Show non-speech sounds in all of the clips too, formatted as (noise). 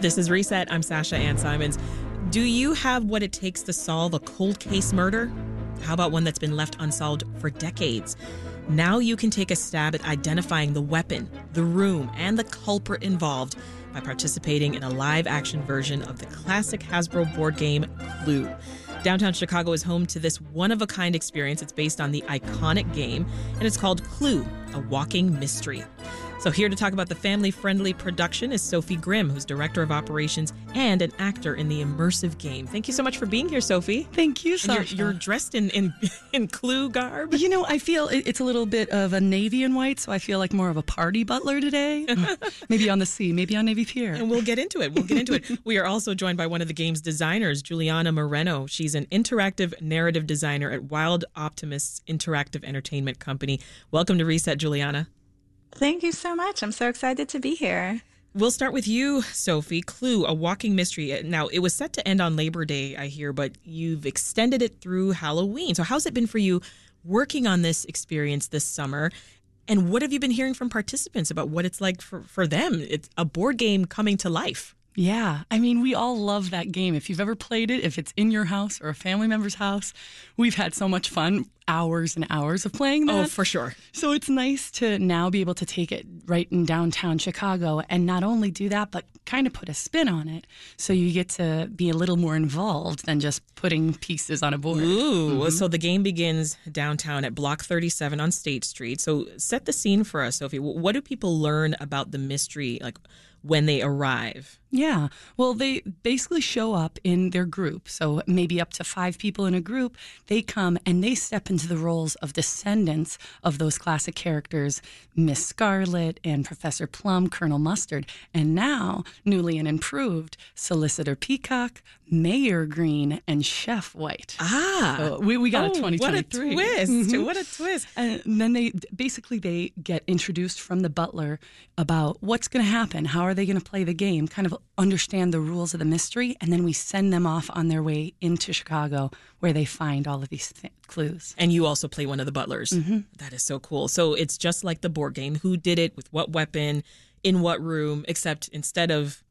This is Reset. I'm Sasha Ann Simons. Do you have what it takes to solve a cold case murder? How about one that's been left unsolved for decades? Now you can take a stab at identifying the weapon, the room, and the culprit involved by participating in a live action version of the classic Hasbro board game Clue. Downtown Chicago is home to this one of a kind experience. It's based on the iconic game, and it's called Clue, a walking mystery. So, here to talk about the family friendly production is Sophie Grimm, who's Director of Operations and an actor in the immersive game. Thank you so much for being here, Sophie. Thank you, you're, you're dressed in, in, (laughs) in Clue garb. You know, I feel it's a little bit of a navy and white, so I feel like more of a party butler today. (laughs) maybe on the sea, maybe on Navy Pier. And we'll get into it. We'll get into it. (laughs) We are also joined by one of the game's designers, Juliana Moreno. She's an interactive narrative designer at Wild Optimists Interactive Entertainment Company. Welcome to Reset, Juliana. Thank you so much. I'm so excited to be here. We'll start with you, Sophie. Clue, a walking mystery. Now, it was set to end on Labor Day, I hear, but you've extended it through Halloween. So, how's it been for you working on this experience this summer? And what have you been hearing from participants about what it's like for, for them? It's a board game coming to life. Yeah, I mean, we all love that game. If you've ever played it, if it's in your house or a family member's house, we've had so much fun, hours and hours of playing oh, that. Oh, for sure. So it's nice to now be able to take it right in downtown Chicago and not only do that, but kind of put a spin on it. So you get to be a little more involved than just putting pieces on a board. Ooh, mm-hmm. so the game begins downtown at Block 37 on State Street. So set the scene for us, Sophie. What do people learn about the mystery, like when they arrive? Yeah. Well, they basically show up in their group. So maybe up to five people in a group. They come and they step into the roles of descendants of those classic characters Miss Scarlet and Professor Plum, Colonel Mustard. And now, newly and improved, Solicitor Peacock, Mayor Green, and Chef White. Ah, So we, we got oh, a 2023. What a twist! Mhm. What a twist! And then they basically they get introduced from the butler about what's going to happen, how are they going to play the game, kind of understand the rules of the mystery, and then we send them off on their way into Chicago where they find all of these th- clues. And you also play one of the butlers. Mm-hmm. That is so cool. So it's just like the board game. Who did it? With what weapon? In what room? Except instead of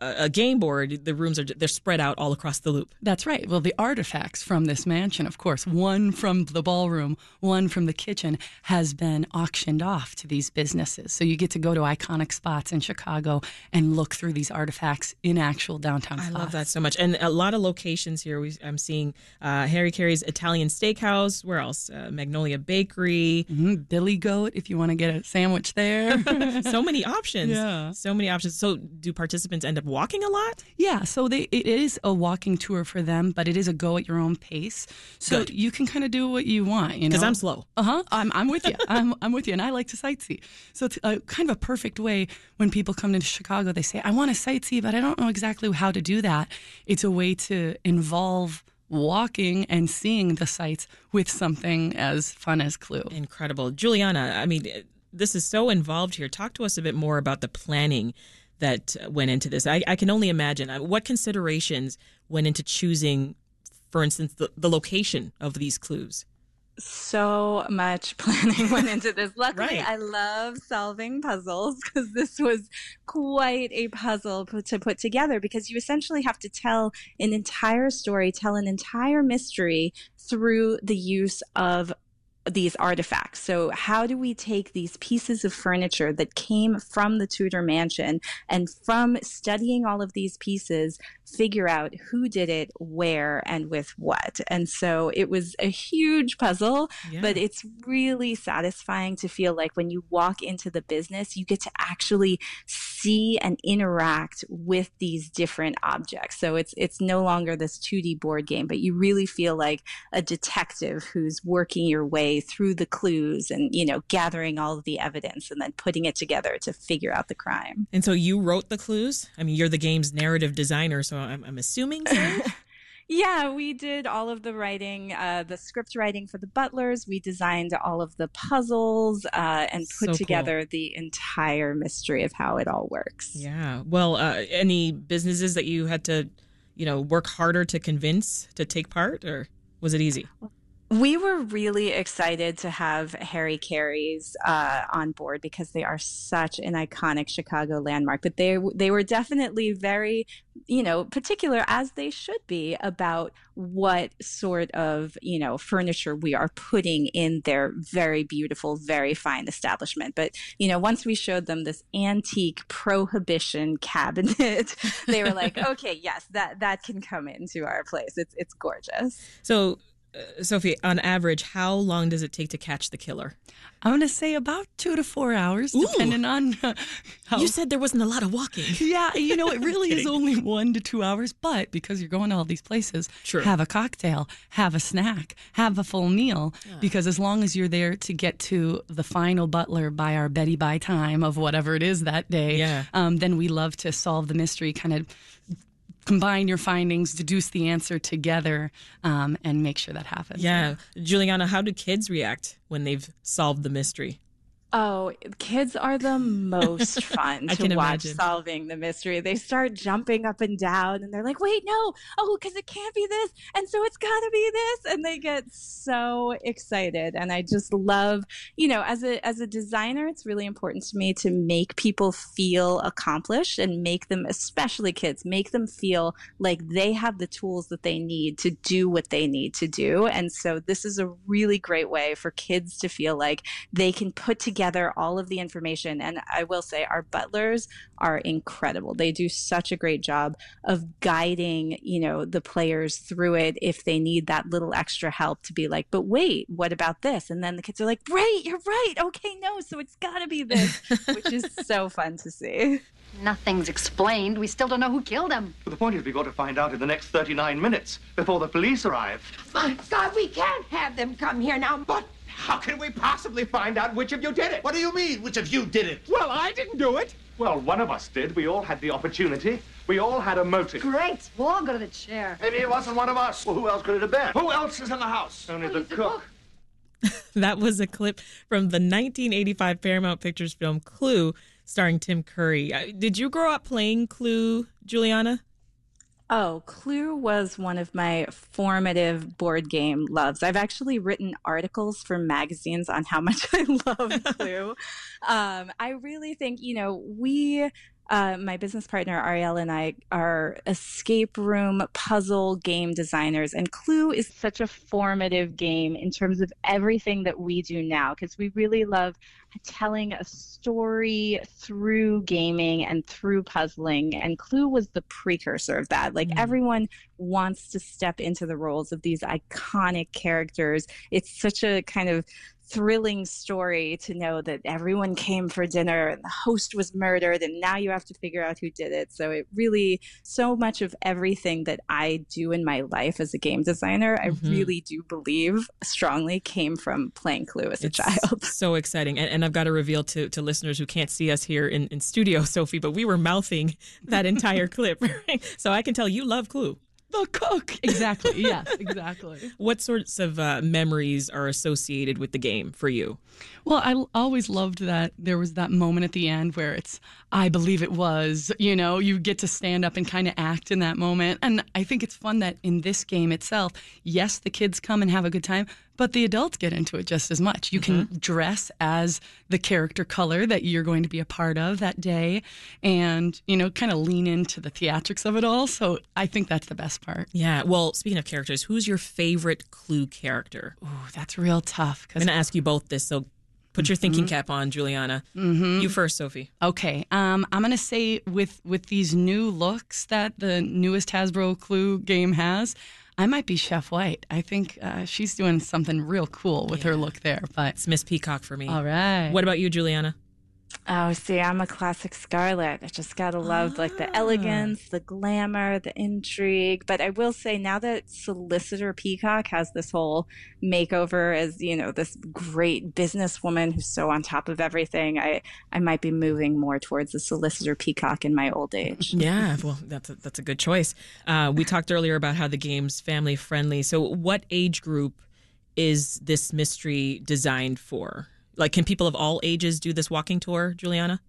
a, game board, the rooms are they're spread out all across the loop. That's right. Well, the artifacts from this mansion, of course, one from the ballroom, one from the kitchen, has been auctioned off to these businesses. So you get to go to iconic spots in Chicago and look through these artifacts in actual downtown I spots. love that so much. And a lot of locations here. We, I'm seeing uh, Harry Caray's Italian Steakhouse. Where else? Uh, Magnolia Bakery. Mhm, Billy Goat, if you want to get a sandwich there. (laughs) so many (laughs) options. Yeah. So many options. So do participants end up walking a lot? yeah, so they it is a walking tour for them, but it is a go at your own pace. So Good. you can kind of do what you want, you know. Because I'm slow. Uh huh. I'm, I'm with you. I'm, I'm with you. And I like to sightsee. So it's a, kind of a perfect way when people come to Chicago, they say, I want to sightsee, but I don't know exactly how to do that. It's a way to involve walking and seeing the sights with something as fun as Clue. Incredible. Juliana, I mean, this is so involved here. Talk to us a bit more about the planning that went into this. I, I can only imagine uh, what considerations went into choosing, for instance, the, the location of these clues. So much (laughs) planning went into this. Luckily, Right. I love solving puzzles because this was quite a puzzle put, to put together because you essentially have to tell an entire story, tell an entire mystery through the use of these artifacts. So, how do we take these pieces of furniture that came from the Tudor mansion and from studying all of these pieces, figure out who did it, where, and with what? And so it was a huge puzzle, Yeah. but it's really satisfying to feel like when you walk into the business, you get to actually see and interact with these different objects. So it's it's no longer this 2D board game, but you really feel like a detective who's working your way through the clues and, you know, gathering all of the evidence and then putting it together to figure out the crime. And so you wrote the clues? I mean, you're the game's narrative designer, so I'm, I'm assuming so? (laughs) Yeah, we did all of the writing, uh, the script writing for the butlers. We designed all of the puzzles uh, and So put cool. together the entire mystery of how it all works. yeah. Well, uh, any businesses that you had to, you know, work harder to convince to take part, or was it easy? We were really excited to have Harry Caray's uh, on board because they are such an iconic Chicago landmark. But they they were definitely very, you know, particular as they should be about what sort of you know furniture we are putting in their very beautiful, very fine establishment. But you know, once we showed them this antique prohibition cabinet, (laughs) they were like, (laughs) okay, yes, that that can come into our place. It's it's gorgeous. So uh, Sophie, on average, how long does it take to catch the killer? I'm going to say about two to four hours, Ooh. depending on uh, how. You said there wasn't a lot of walking. (laughs) Yeah, you know, it really is (laughs) only one to two hours, but because you're going to all these places, True. have a cocktail, have a snack, have a full meal, yeah. because as long as you're there to get to the final butler by our Betty by time of whatever it is that day, yeah. um, then we love to solve the mystery, kind of combine your findings, deduce the answer together, um, and make sure that happens. Yeah. Juliana, how do kids react when they've solved the mystery? Oh, kids are the most (laughs) fun to watch imagine. solving the mystery. They start jumping up and down and they're like, wait, no, oh, because it can't be this. And so it's got to be this. And they get so excited. And I just love, you know, as a, as a designer, it's really important to me to make people feel accomplished and make them, especially kids, make them feel like they have the tools that they need to do what they need to do. And so this is a really great way for kids to feel like they can put together together all of the information. And I will say, our butlers are incredible. They do such a great job of guiding, you know, the players through it if they need that little extra help to be like, but wait, what about this? And then the kids are like, right, you're right. Okay, no, so it's got to be this, (laughs) which is so fun to see. Nothing's explained. We still don't know who killed him. Well, the point is we've got to find out in the next 39 minutes before the police arrive. My God, we can't have them come here now. But how can we possibly find out which of you did it? What do you mean, which of you did it? Well, I didn't do it. Well, one of us did. We all had the opportunity. We all had a motive. Great. We'll all go to the chair. Maybe it wasn't one of us. Well, who else could it have been? Who else is in the house? Only the cook. (laughs) that was a clip from the 1985 Paramount Pictures film Clue, starring Tim Curry. Uh, did you grow up playing Clue, Juliana? Oh, Clue was one of my formative board game loves. I've actually written articles for magazines on how much (laughs) I love (laughs) Clue. um, I really think, you know, we uh, my business partner Ariel and I are escape room puzzle game designers, and Clue is such a formative game in terms of everything that we do now because we really love telling a story through gaming and through puzzling. And Clue was the precursor of that. Like mm. everyone wants to step into the roles of these iconic characters. It's such a kind of thrilling story to know that everyone came for dinner and the host was murdered and now you have to figure out who did it. So it really so much of everything that I do in my life as a game designer, mm-hmm. I really do believe strongly came from playing Clue as it's a child. (laughs) So exciting. And, and, I've got to reveal to, to listeners who can't see us here in, in studio, (laughs) Sophie, but we were mouthing that entire (laughs) clip. Right? So I can tell you love Clue the cook. (laughs) Exactly. yes, exactly. What sorts of uh, memories are associated with the game for you? Well, I always loved that there was that moment at the end where it's, I believe it was, you know, you get to stand up and kind of act in that moment. And I think it's fun that in this game itself, yes, the kids come and have a good time, but the adults get into it just as much. You mm-hmm. can dress as the character color that you're going to be a part of that day and, you know, kind of lean into the theatrics of it all. So I think that's the best part. Yeah. Well, speaking of characters, who's your favorite Clue character? Ooh, that's real tough. I'm going to ask you both this. So Put your thinking mm-hmm. cap on, Juliana. Mm-hmm. You first, Sophie. Okay. Um, I'm gonna say with with these new looks that the newest Hasbro Clue game has, I might be Chef White. I think uh, she's doing something real cool with yeah. her look there. But it's Miss Peacock for me. All right. What about you, Juliana? Oh, see, I'm a classic Scarlet. I just gotta love like the elegance, the glamour, the intrigue. But I will say now that Solicitor Peacock has this whole makeover as, you know, this great businesswoman who's so on top of everything, I I might be moving more towards the Solicitor Peacock in my old age. (laughs) Yeah, well, that's a, that's a good choice. Uh, we talked earlier about how the game's family friendly. So, what age group is this mystery designed for? Like, can people of all ages do this walking tour, Juliana?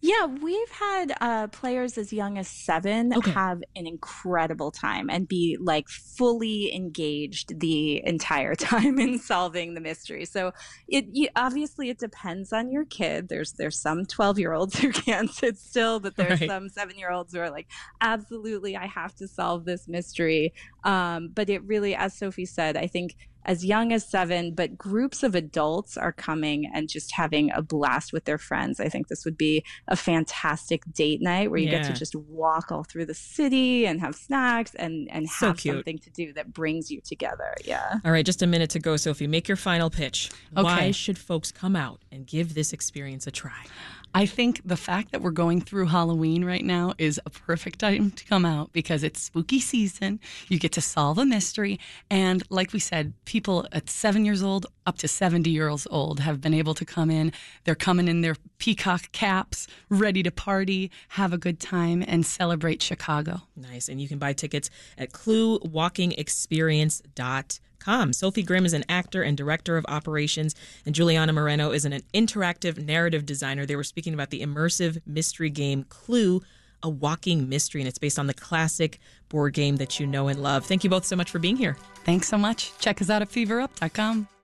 Yeah, we've had uh, players as young as seven Okay. have an incredible time and be like fully engaged the entire (laughs) time in solving the mystery. So it you, obviously it depends on your kid. There's there's some twelve year olds (laughs) who can't sit still, but there's Right. some seven year olds who are like, absolutely, I have to solve this mystery. Um, but it really, as Sophie said, I think as young as seven, but groups of adults are coming and just having a blast with their friends. I think this would be a fantastic date night where you get to just walk all through the city and have snacks and and So have cute. something to do that brings you together. Yeah. All right, just a minute to go, Sophie. Make your final pitch. Why should folks come out and give this experience a try? I think the fact that we're going through Halloween right now is a perfect time to come out because it's spooky season. You get to solve a mystery. And like we said, people at seven years old up to 70 years old have been able to come in. They're coming in their peacock caps, ready to party, have a good time, and celebrate Chicago. Nice. And you can buy tickets at cluewalkingexperience.com. Sophie Grimm is an actor and director of operations, and Juliana Moreno is an, an interactive narrative designer. They were speaking about the immersive mystery game Clue, a walking mystery, and it's based on the classic board game that you know and love. Thank you both so much for being here. Thanks so much. Check us out at feverup.com.